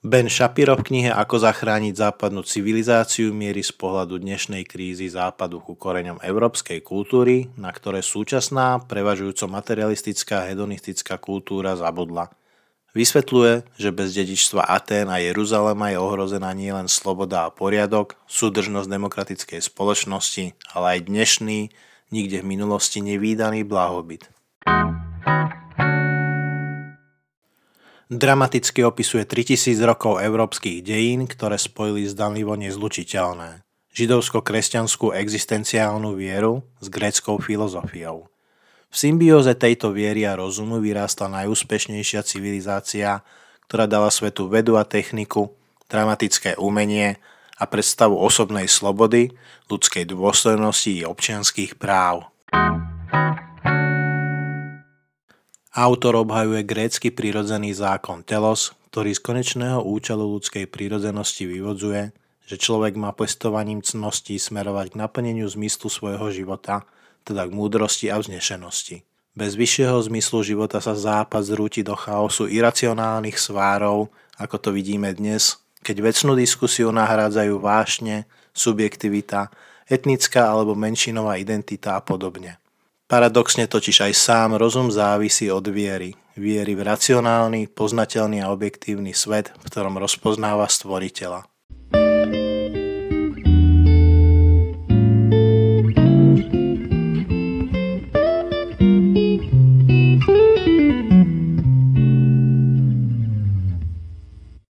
Ben Shapiro v knihe Ako zachrániť západnú civilizáciu mierí z pohľadu dnešnej krízy západu ku koreňom európskej kultúry, na ktoré súčasná, prevažujúco materialistická hedonistická kultúra zabudla. Vysvetľuje, že bez dedičstva Atén a Jeruzalema je ohrozená nielen sloboda a poriadok, súdržnosť demokratickej spoločnosti, ale aj dnešný, nikde v minulosti nevýdaný blahobyt. Dramaticky opisuje 3000 rokov európskych dejín, ktoré spojili zdanlivo nezlučiteľné. Židovsko-kresťanskú existenciálnu vieru s gréckou filozofiou. V symbióze tejto viery a rozumu vyrástla najúspešnejšia civilizácia, ktorá dala svetu vedu a techniku, dramatické umenie a predstavu osobnej slobody, ľudskej dôstojnosti i občianských práv. Autor obhajuje grécky prirodzený zákon telos, ktorý z konečného účelu ľudskej prírodzenosti vyvodzuje, že človek má pestovaním cností smerovať k naplneniu zmyslu svojho života, teda k múdrosti a vznešenosti. Bez vyššieho zmyslu života sa západ zrúti do chaosu iracionálnych svárov, ako to vidíme dnes, keď väčšinu diskusiu nahrádzajú vášne, subjektivita, etnická alebo menšinová identita a podobne. Paradoxne totiž aj sám rozum závisí od viery. Viery v racionálny, poznateľný a objektívny svet, v ktorom rozpoznáva stvoriteľa.